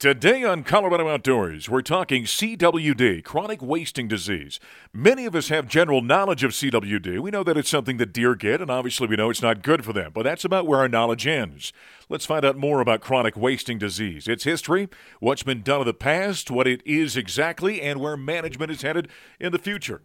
Today on Colorado Outdoors, we're talking CWD, chronic wasting disease. Many of us have general knowledge of CWD. We know that it's something that deer get, and obviously we know it's not good for them, but that's about where our knowledge ends. Let's find out more about chronic wasting disease, its history, what's been done in the past, what it is exactly, and where management is headed in the future.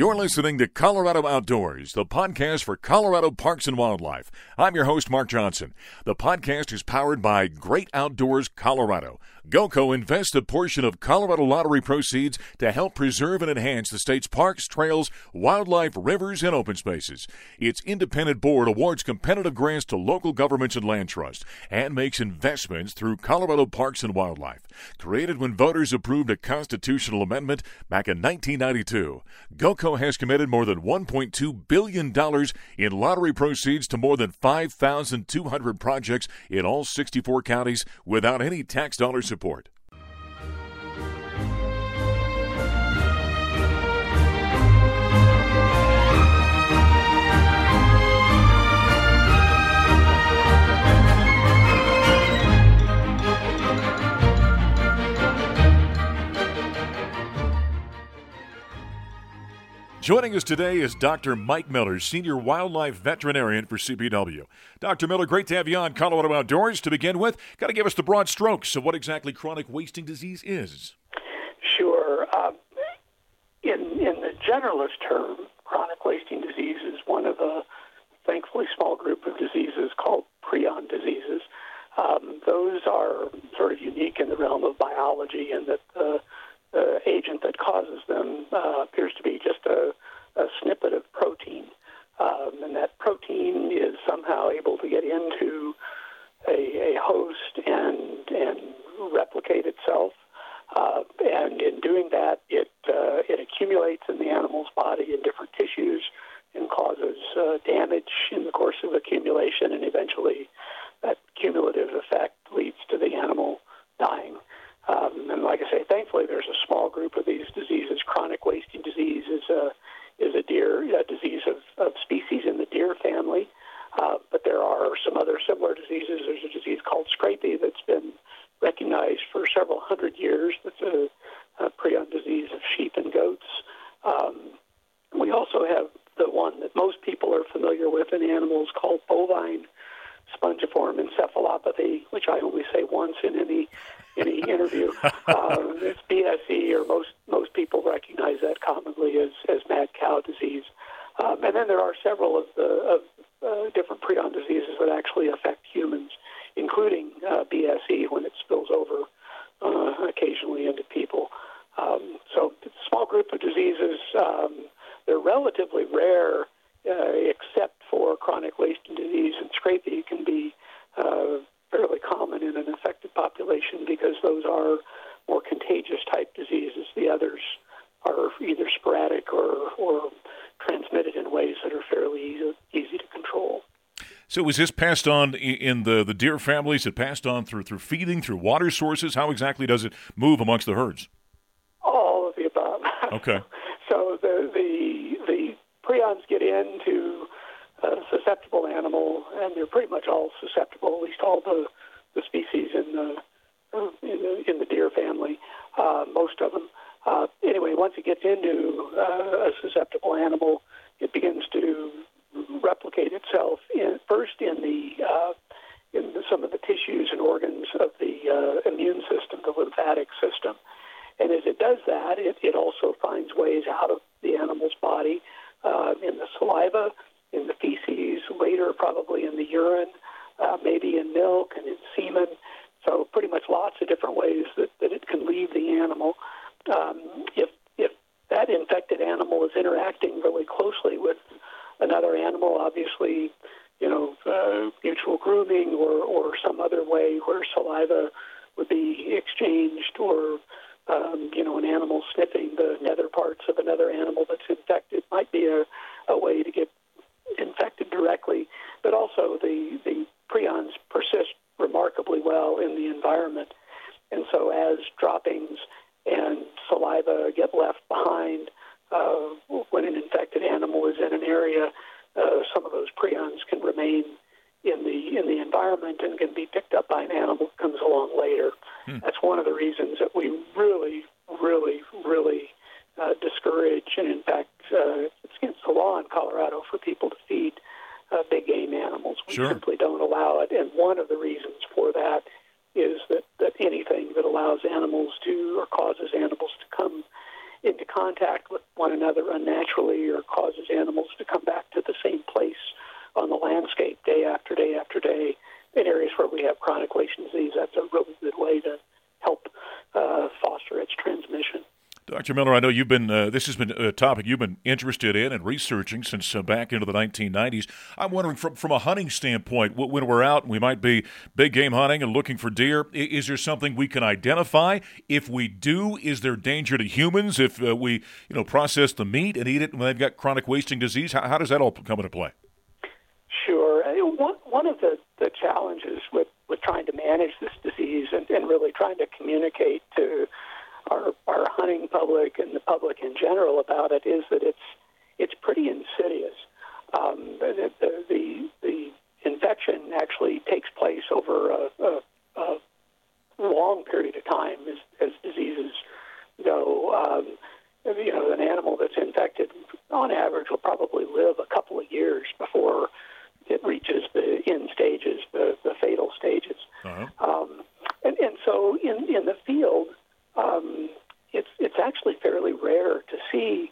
You're listening to Colorado Outdoors, the podcast for Colorado Parks and Wildlife. I'm your host, Mark Johnson. The podcast is powered by Great Outdoors Colorado. GOCO invests a portion of Colorado lottery proceeds to help preserve and enhance the state's parks, trails, wildlife, rivers, and open spaces. Its independent board awards competitive grants to local governments and land trusts and makes investments through Colorado Parks and Wildlife. Created when voters approved a constitutional amendment back in 1992, GOCO has committed more than $1.2 billion in lottery proceeds to more than 5,200 projects in all 64 counties without any tax dollar support. Joining us today is Dr. Mike Miller, Senior Wildlife Veterinarian for CPW. Dr. Miller, great to have you on Colorado Outdoors. To begin with, got to give us the broad strokes of what exactly chronic wasting disease is. Sure. Uh, in, in the generalist term, chronic wasting disease is one of a thankfully small group of diseases called prion diseases. Um, those are sort of unique in the realm of biology in that the uh, agent that causes them uh, appears to be just a, a snippet of protein. Um, and that protein is somehow able to get into a, a host and, and replicate itself. Uh, and in doing that, it, uh, it accumulates in the animal's body in different tissues and causes uh, damage in the course of accumulation, and eventually that cumulative effect leads to the animal dying. Um, and like I say, thankfully, there's a small group of these diseases. Chronic wasting disease is a is a deer a disease of, of species in the deer family. Uh, but there are some other similar diseases. There's a disease called scrapie that's been recognized for several hundred years. That's a, a prion disease of sheep and goats. Um, we also have the one that most people are familiar with in animals called bovine spongiform encephalopathy, which I only say once in any any interview. um, it's BSE, or most most people recognize that commonly as as mad cow disease. Um, and then there are several of the of uh, different prion diseases that actually affect humans, including uh, BSE when it spills over uh, occasionally into people. Um, so it's a small group of diseases. Um, they're relatively rare, uh, except for chronic wasting disease and scrapie can be uh, fairly common in an affected population because those are more contagious type diseases. The others are either sporadic or, or transmitted in ways that are fairly easy, easy to control. So, is this passed on in the, the deer families? It passed on through through feeding, through water sources? How exactly does it move amongst the herds? All of the above. Okay. so the the the prions get into a susceptible animal, and they're pretty much all susceptible, at least all the, the species in the, in the, in the deer family, uh, most of them. Uh, anyway, once it gets into uh, a susceptible animal, it begins to replicate itself in, first in the uh, in the, some of the tissues and organs of the uh, immune system, the lymphatic system. And as it does that, it, it also finds ways out of the animal's body uh, in the saliva, in the feces, later probably in the urine, uh, maybe in milk and in semen. So pretty much lots of different ways that, that it can leave the animal. Um, if if that infected animal is interacting really closely with another animal, obviously, you know, uh, mutual grooming or, or some other way where saliva would be exchanged or um, you know, an animal sniffing the nether parts of another animal that's infected might be a, a way to get infected directly, but also the, the prions persist remarkably well in the environment. And so as droppings and saliva get left behind uh, when an infected animal is in an area, uh, some of those prions can remain in the in the environment and can be picked up by an animal that comes along later. Hmm. That's one of the reasons that we really, really, really uh, discourage, and in fact, uh, it's against the law in Colorado for people to feed uh, big game animals. We sure. simply don't allow it, and one of the reasons for that is that, that anything that allows animals to or causes animals to come into contact with one another unnaturally or causes animals to come back to the same place on the landscape day after day after day in areas where we have chronic wasting disease. That's a really good way to help uh, foster its transmission. Dr. Miller, I know you've been, uh, this has been a topic you've been interested in and researching since uh, back into the 1990s. I'm wondering, from, from a hunting standpoint, when we're out and we might be big game hunting and looking for deer, is there something we can identify? If we do, is there danger to humans if uh, we, you know, process the meat and eat it when they've got chronic wasting disease? How, how does that all come into play? Sure. One, one of the, the challenges with, with trying to manage this disease and, and really trying to communicate to our, our hunting public and the public in general about it is that it's it's pretty insidious. Um, the, the, the, the infection actually takes place over a, a, a long period of time as, as diseases go. Um, you know, an animal that's infected on average will probably live a couple of years before it reaches the end stages, the, the fatal stages. Uh-huh. Um, and, and so in, in the field, um, it's, it's actually fairly rare to see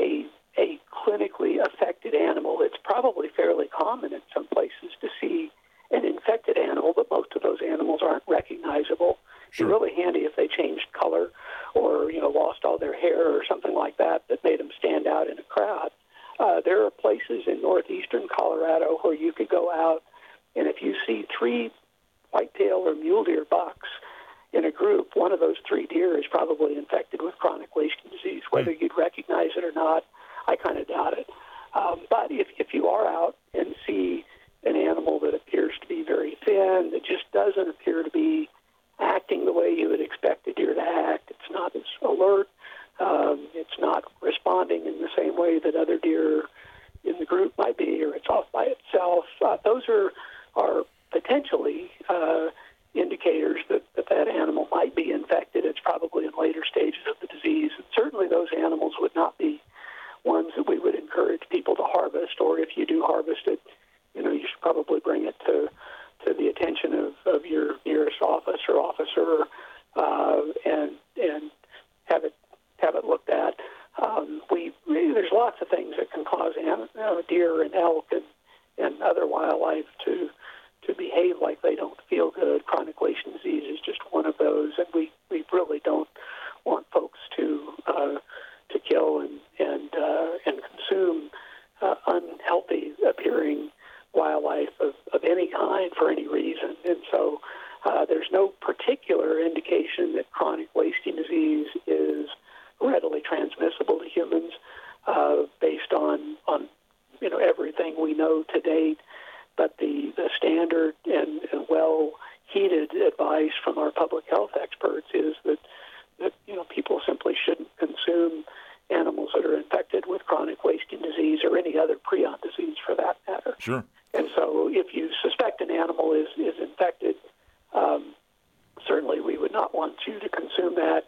a, a clinically affected animal. It's probably fairly common in some places to see an infected animal, but most of those animals aren't recognizable. Sure. It's really handy if they changed color or you know lost all their hair or something like that that made them stand out in a crowd. Uh, there are places in northeastern Colorado where you could go out, and if you see three whitetail or mule deer bucks in a group, one of those three deer is probably infected with chronic wasting disease. Whether hmm. you'd recognize it or not, I kind of doubt it. Um, but if, if you are out and see an animal that appears to be very thin, that just doesn't appear to be acting the way you would expect a deer to act, it's not as alert, um, it's not responding in the same way that other deer in the group might be, or it's off by itself. Uh, those are potentially uh, indicators that, that that animal might be infected. It's probably in later stages of the disease, and certainly those animals would not be ones that we would encourage people to harvest. Or if you do harvest it, you know you should probably bring it to to the attention of, of your nearest office or officer, uh, and and have it have it looked at. Um, we, there's lots of things that can cause you know, deer and elk and, and other wildlife to to behave like they don't feel good. Chronic wasting disease is just one of those, and we, we really don't want folks to uh, to kill and and uh, and consume uh, unhealthy appearing wildlife of, of any kind for any reason. And so uh, there's no particular indication that chronic wasting disease is readily transmissible to humans uh, based on on you know everything we know to date. But the the standard and, and well heated advice from our public health experts is that that you know people simply shouldn't consume animals that are infected with chronic wasting disease or any other prion disease for that matter. Sure. And so, if you suspect an animal is is infected, um, certainly we would not want you to consume that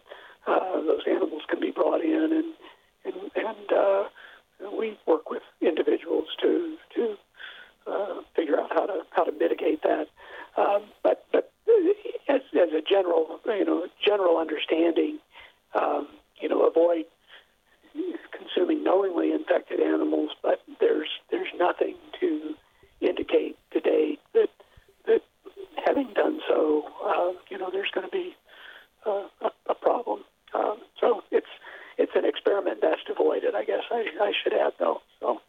uh, those animals can be brought in, and and, and uh, we work with individuals to to uh, figure out how to how to mitigate that. Um, but but as, as a general you know general understanding, um, you know avoid consuming knowingly infected animals. But there's there's nothing to indicate today that that having done so, uh, you know, there's going to be uh, a, a problem. Um, so it's it's an experiment best avoided, I guess I, I should add though. So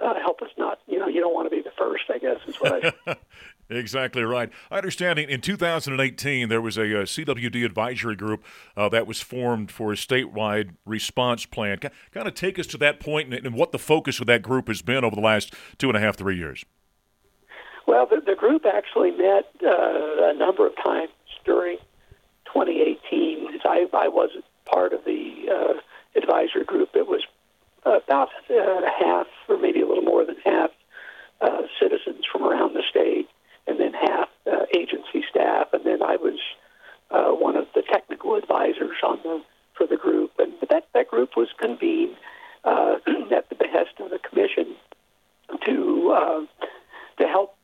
uh, help us not, you know, you don't want to be the first, I guess is what I. Exactly right. I understand in 2018 there was a, a CWD advisory group uh, that was formed for a statewide response plan. Kind of take us to that point and, and, what the focus of that group has been over the last two and a half, three years. Well, the, the group actually met uh, a number of times during 2018. I, I wasn't part of the uh, advisory group. It was about uh, half, or maybe a little more than half, uh, citizens from around the state, and then half uh, agency staff, and then I was uh, one of the technical advisors on the for the group, and that that group was convened uh, at the behest of the commission to uh, to help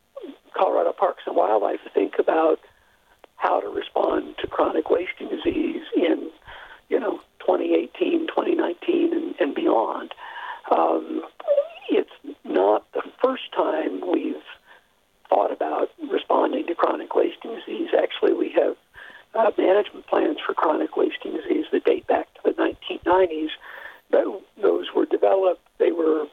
Colorado Parks and Wildlife think about how to respond to chronic wasting disease in you know 2018, 2019, and, and beyond. Um, it's not the first time we've thought about responding to chronic wasting disease. Actually, we have uh, management plans for chronic wasting disease that date back to the 1990s. But those were developed. They were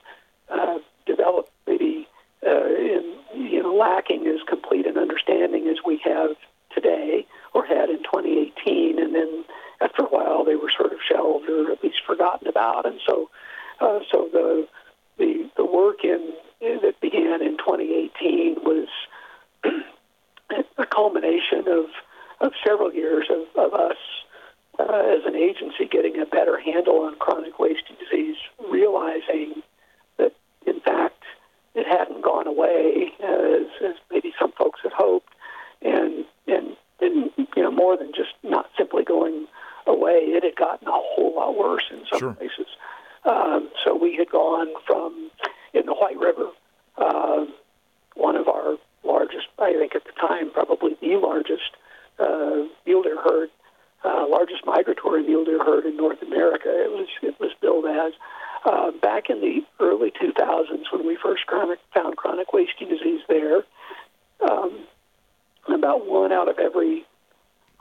uh, developed maybe uh, in you know lacking as complete an understanding as we have today or had in 2018, and then after a while they were sort of shelved or at least forgotten about. And so, uh, so the the the work in that began in 2018 was a culmination of of several years of, of us uh, as an agency getting a better handle on chronic wasting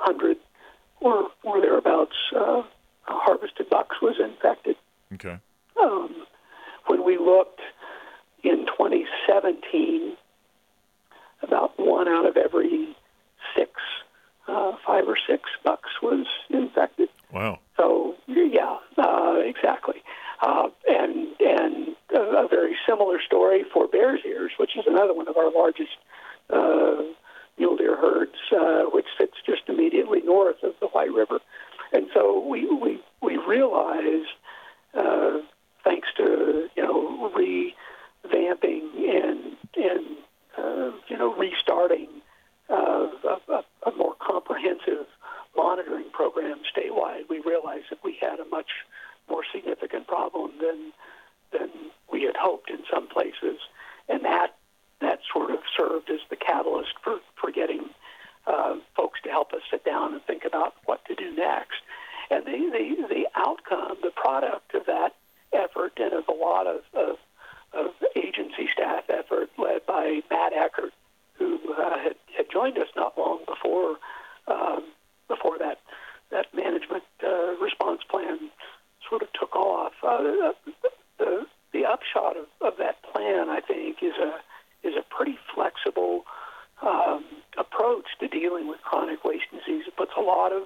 100 or, or thereabouts uh, harvested box was infected. Okay. Um, when we looked in 2017, about one out of every six, uh, five or six bucks was infected. Wow. So yeah, uh, exactly. Uh, and and a, a, very similar story for Bears Ears, which is another one of our largest uh, mule deer herds, uh, which sits just immediately north of the White River. And so we we we realize, uh, thanks to you know revamping and and uh, you know restarting uh, a, a, more comprehensive monitoring program statewide, we realized that we had a much more significant problem than than we had hoped in some places, and that that sort of served as the catalyst for, for getting uh, folks to help us sit down and think about what to do next. And the, the, the outcome, the product of that effort and of a lot of, of, of agency staff effort led by Matt Eckert, who uh, had, had joined us not long before um, before that that management uh, response plan sort of took off. Uh, the, the upshot of, of that plan, I think, is a is a pretty flexible um, approach to dealing with chronic waste disease. It puts a lot of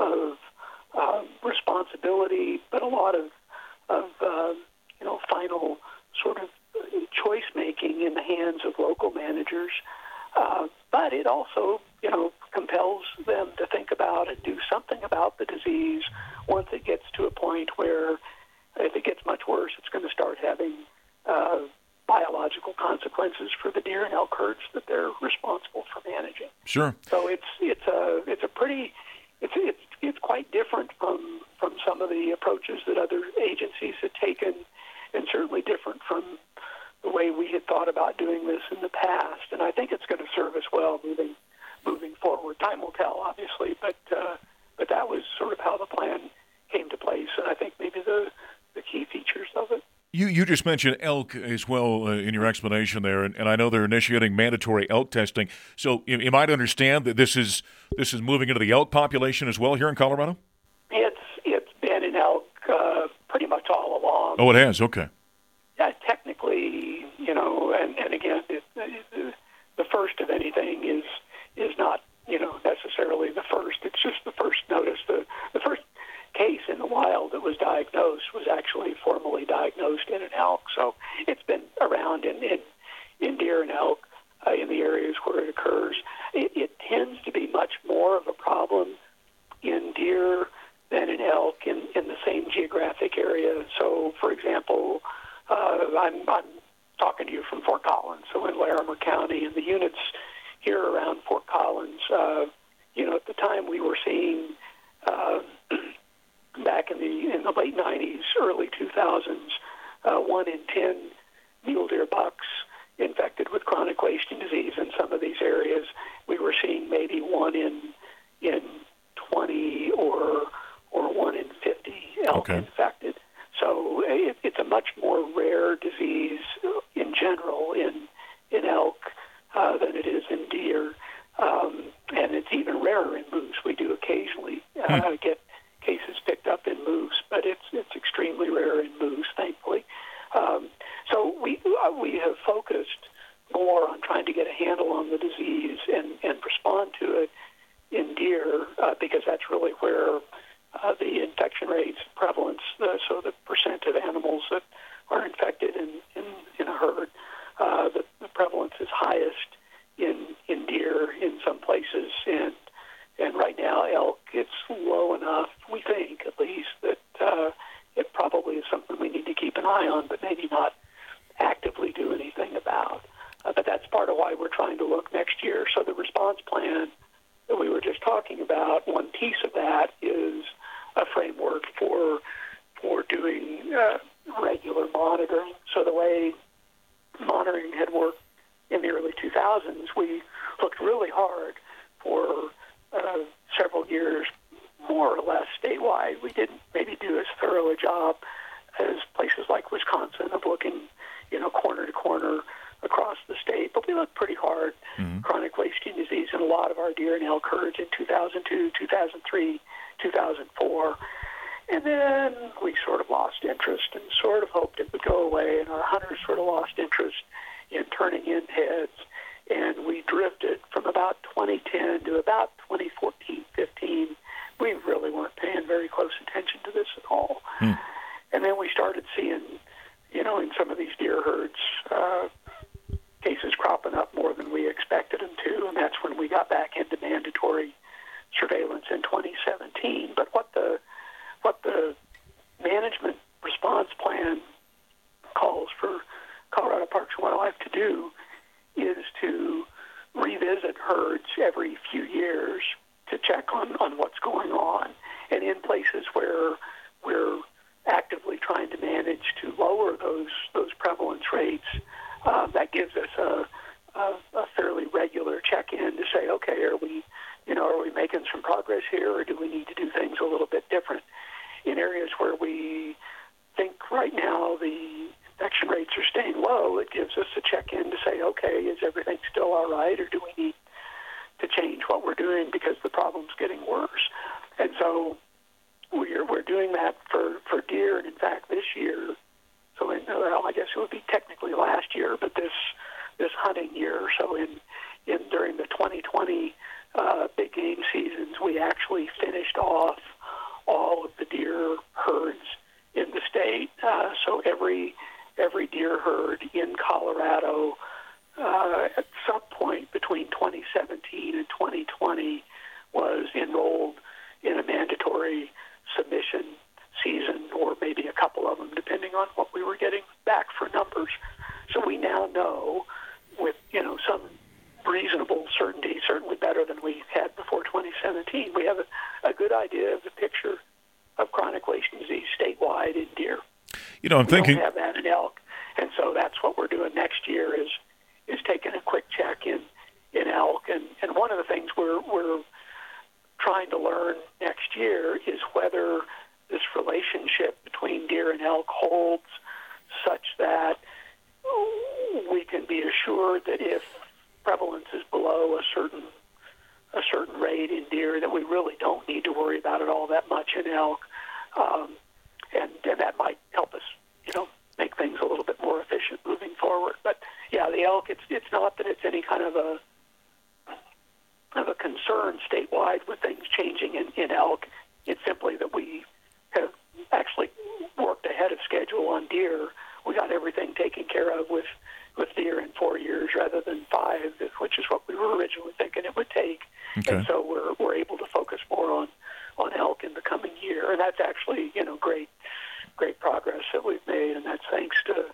of um, responsibility, but a lot of of uh, you know final sort of choice making in the hands of local managers. Uh, but it also you know compels them to think about and do something about the disease once it gets to a point where if it gets much worse, it's going to start having uh, biological consequences for the deer and elk herds that they're responsible for managing. Sure. So it's it's a it's a pretty it's it's it's quite different from from some of the approaches that other agencies had taken, and certainly different from the way we had thought about doing this in the past. And I think it's going to serve us well moving moving forward. Time will tell, obviously, but uh, but that was sort of how the plan came to place, and I think maybe the the key features of it. You just mentioned elk as well uh, in your explanation there, and, and, I know they're initiating mandatory elk testing. So you, you, might understand that this is this is moving into the elk population as well here in Colorado. It's it's been in elk uh, pretty much all along. Oh, it has. Okay. Yeah, technically, you know, and, and again, it, it, the first of anything is is not you know necessarily the first. It's just the first notice. The the first case in the wild that was diagnosed was actually formally diagnosed in an elk. So it's been around in in, in deer and elk uh, in the areas where it occurs. It, it tends to be much more of a problem in deer than in elk in, in the same geographic area. So, for example, uh, I'm, I'm talking to you from Fort Collins, so in Larimer County, and the units here around Fort Collins, uh, you know, at the time we were seeing uh, back in the in the late 90s, early 2000s, uh, one in ten mule deer bucks infected with chronic wasting disease in some of these areas. We were seeing maybe one in in 20 or or one in 50 elk Okay. infected. So it, it's a much more rare disease in general in in elk uh, than it is in deer, um, and it's even rarer in moose. We do occasionally uh, get cases picked up in moose, but it's it's extremely rare in moose, thankfully. Um, so we uh, we have focused more on trying to get a handle on the disease and, and respond to it in deer uh, because that's really where uh, the infection rates, prevalence, uh, so the percent of animals that are infected in, in, in a herd, uh, the, the prevalence is highest in, in deer in some places. And, and right now, elk, it's low enough, we think at least, that uh, it probably is something we eye on, but maybe not actively do anything about. Uh, but that's part of why we're trying to look next year. So the response plan that we were just talking about, one piece of that is a framework for for doing uh, regular monitoring. So the way monitoring had worked in the early 2000s, we looked really hard for uh, several years, more or less statewide. We didn't maybe do as thorough a job as places like Wisconsin of looking, you know, corner to corner across the state, but we looked pretty hard. Chronic wasting disease in a lot of our deer and elk herds in 2002, 2003, 2004. And then we sort of lost interest and sort of hoped it would go away, and our hunters sort of lost interest in turning heads. And we drifted from about 2010 to about 2014, 15. We really weren't paying very close attention to this at all. And then we started seeing, you know, in some of these deer herds, uh, cases cropping up more than we expected them to, and that's when we got back into mandatory surveillance in 2017. But what the what the management response plan calls for Colorado Parks and Wildlife to do is to revisit herds every few years to check on, on what's going on. And in places where we're actively trying to manage to lower those those prevalence rates, uh, that gives us a, a, a fairly regular check-in to say, okay, are we, you know, are we making some progress here, or do we need to do things a little bit different? In areas where we think right now the infection rates are staying low, it gives us a check-in to say, okay, is everything still all right, or do we need to change what we're doing because the problem's getting worse? And so we're we're doing that for for deer, and in fact, this year, so in, well, I guess it would be technically last year, but this this hunting year, so in in during the 2020 uh, big game seasons, we actually finished off all of the deer herds in the state. Uh, so every every deer herd in Colorado uh, at some point between 2017 and 2020 was enrolled in a mandatory submission season, or maybe a couple of them, depending on what we were getting back for numbers. So we now know, with you know some reasonable certainty, certainly better than we had before 2017, we have a, a good idea of the picture of chronic wasting disease statewide in deer. You know, I'm We thinking. don't have that in elk, and so that's what we're doing next year is is taking a quick check in in elk, and and one of the things we're we're trying to learn next year is whether this relationship between deer and elk holds such that we can be assured that if prevalence is below a certain a certain rate in deer, that we really don't need to worry about it all that much in elk, um, and, and that might help us, you know, make things a little bit more efficient moving forward. But yeah, the elk. It's it's not that it's any kind of a of a concern statewide with things changing in, in elk. It's simply that we have actually worked ahead of schedule on deer. We got everything taken care of with with deer in four years rather than five, which is what we were originally thinking it would take. Okay. And so we're we're able to focus more on on elk in the coming year, and that's actually you know great great progress that we've made, and that's thanks to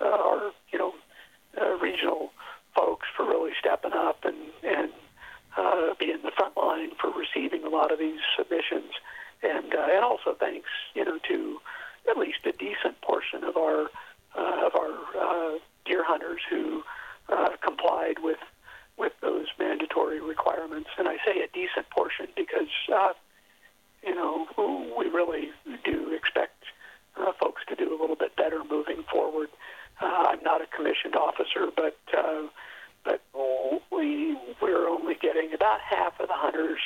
uh, our you know uh, regional folks for really stepping up and and uh, being the front line for receiving a lot of these submissions, and uh, and also thanks you know to at least a decent portion of our uh, of our uh, deer hunters who uh, complied with with those mandatory requirements. And I say a decent portion because uh, you know we really do expect uh, folks to do a little bit better moving forward. Uh, I'm not a commissioned officer, but uh, but we we're only getting about half of the hunters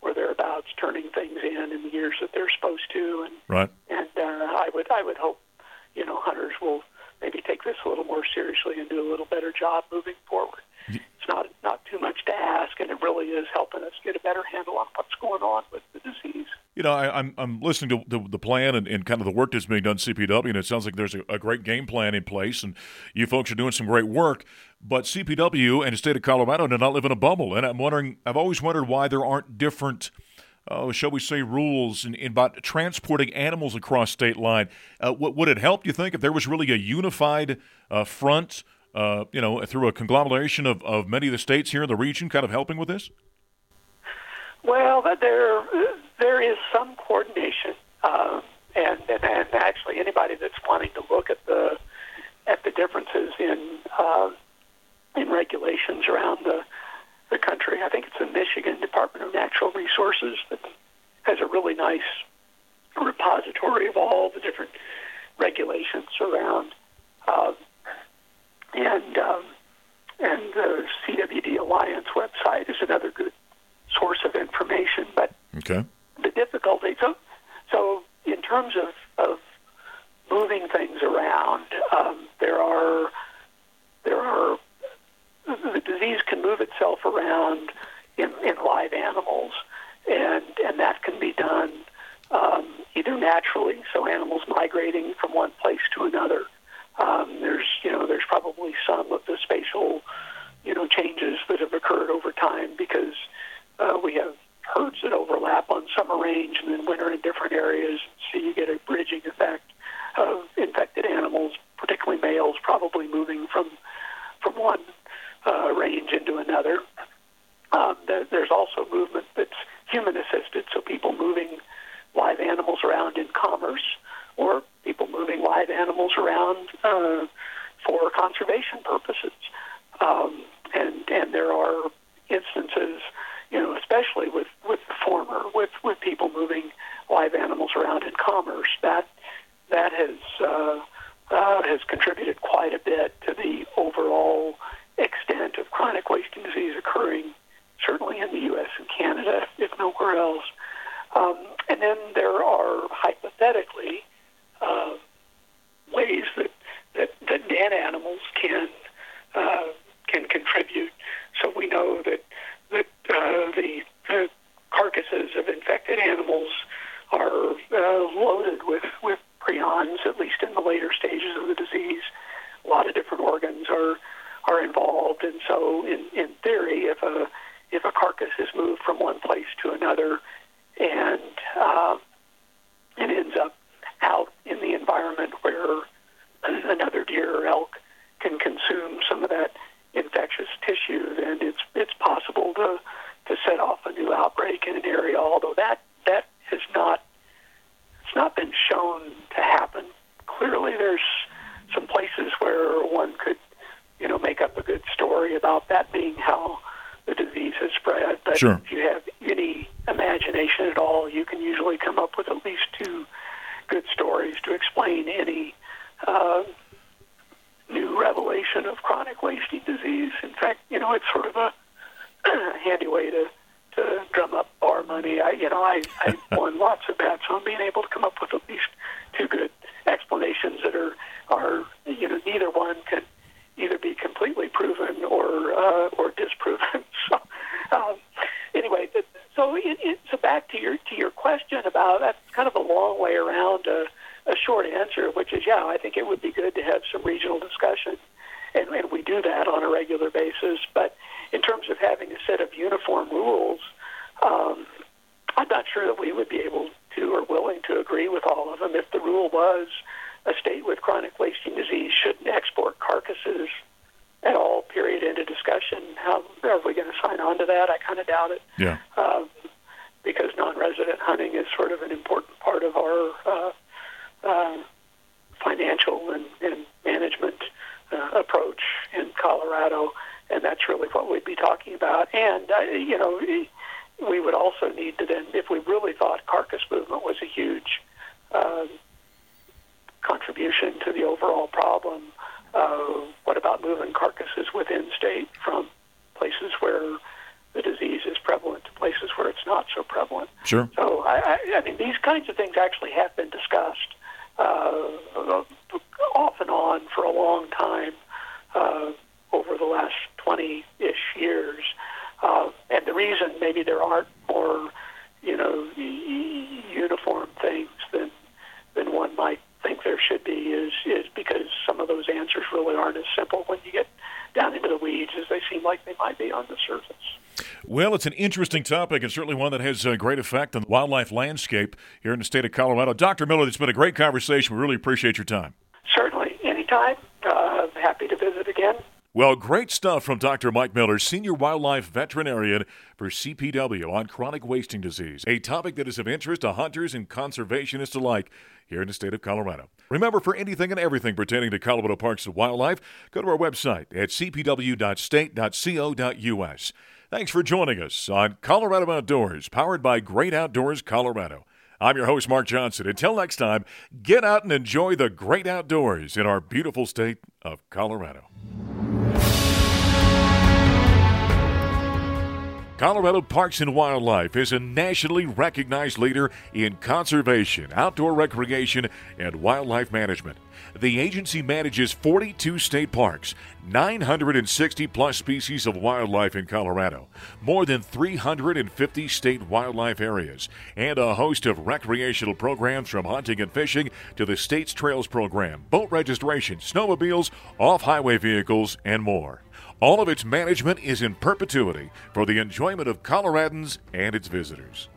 or thereabouts turning things in in the years that they're supposed to, and Right. and uh, I would I would hope you know hunters will maybe take this a little more seriously and do a little better job moving forward. It's not not too much to ask, and it really is helping us get a better handle on what's going on with the disease. You know, I, I'm I'm listening to the, the plan and, and kind of the work that's being done CPW, and it sounds like there's a, a great game plan in place, and you folks are doing some great work. But CPW and the state of Colorado do not live in a bubble, and I'm wondering. I've always wondered why there aren't different. Uh, shall we say rules in, in about transporting animals across state line? Uh, would it help? You think if there was really a unified uh, front, uh, you know, through a conglomeration of, of many of the states here in the region, kind of helping with this? Well, there there is some coordination, um, and, and and actually anybody that's wanting to look at the at the differences in uh, in regulations around the the country, I think it's the Michigan Department of Natural Resources that has a really nice repository of all the different regulations around. Uh, and um, and the CWD Alliance website is another good source of information. But Okay. the difficulty, so so in terms of, of moving things around, um, there are there are the disease can move itself around in, in live animals, and and that can be done um, either naturally, so animals migrating from one place to another. Um, there's you know there's probably some of the spatial you know changes that have occurred over time because uh, we have herds that overlap on summer range and then winter in different areas, so you get a bridging effect of infected animals, particularly males, probably moving from from one uh, range into another. Um, there, there's also movement that's human assisted, so people moving live animals around in commerce, or people moving live animals around uh, for conservation purposes. Um, and and there are instances, you know, especially with with the former, with with people moving live animals around in commerce, that that has uh, uh, has contributed quite a bit to the overall extent of chronic wasting disease occurring, certainly in the U.S. and Canada, else. Um, and then there are hypothetically uh, ways that, that, that den animals can uh, can contribute. So we know that that uh, the, the carcasses of infected animals are uh, loaded with with prions, at least in the later stages of the disease. A lot of different organs are are involved, and so in, in theory, if a if a carcass is moved from one place to another, and uh, it ends up out in the environment where another deer or elk can consume some of that infectious tissue, then it's it's possible to to set off a new outbreak in an area. Although that that has not it's not shown to happen. Clearly, there's some places where one could you know make up a good story about that being how the disease has spread. But Sure. if you have any imagination at all, you can usually come up with at least two good stories to explain any uh, new revelation of chronic wasting disease. In fact, you know, it's sort of a handy way to to drum up bar money. I, you know, I, I won lots of bets on being able to come up with at least two good explanations that are are you know neither one can either be completely proven or uh, or disproven. so um, anyway, so it, it, so back to your to your question about that's kind of a long way around a, a short answer, which is yeah, I think it would be good to have some regional discussion, and, and we do that on a regular basis. But terms of having a set of uniform rules, um, I'm not sure that we would be able to or willing to agree with all of them. If the rule was a state with chronic wasting disease shouldn't export carcasses at all, period, into discussion, how are we going to sign on to that? I kind of doubt it. Yeah. Um, because non-resident hunting is sort of an important part of our uh, uh, financial and, and management uh, approach in Colorado, really what we'd be talking about. And uh, you know, we would also need to then, if we really thought carcass movement was a huge uh, contribution to the overall problem, uh, what about moving carcasses within state from places where the disease is prevalent to places where it's not so prevalent? Sure. So I, I, I mean, these kinds of things actually have been discussed uh, off and on for a long time uh, over the last 20-ish years. Uh, and the reason maybe there aren't more, you know, uniform things than than one might think there should be is is because some of those answers really aren't as simple when you get down into the weeds as they seem like they might be on the surface. Well, it's an interesting topic and certainly one that has a great effect on the wildlife landscape here in the state of Colorado. Dr. Miller, it's been a great conversation. We really appreciate your time. Certainly. Anytime. Uh, happy to visit again. Well, great stuff from Dr. Mike Miller, Senior Wildlife Veterinarian for CPW on chronic wasting disease, a topic that is of interest to hunters and conservationists alike here in the state of Colorado. Remember, for anything and everything pertaining to Colorado Parks and Wildlife, go to our website at cpw.state.co.us. Thanks for joining us on Colorado Outdoors, powered by Great Outdoors Colorado. I'm your host, Mark Johnson. Until next time, get out and enjoy the great outdoors in our beautiful state of Colorado. Colorado Parks and Wildlife is a nationally recognized leader in conservation, outdoor recreation, and wildlife management. The agency manages 42 state parks, 960 plus species of wildlife in Colorado, more than 350 state wildlife areas, and a host of recreational programs from hunting and fishing to the state's trails program, boat registration, snowmobiles, off highway vehicles, and more. All of its management is in perpetuity for the enjoyment of Coloradans and its visitors.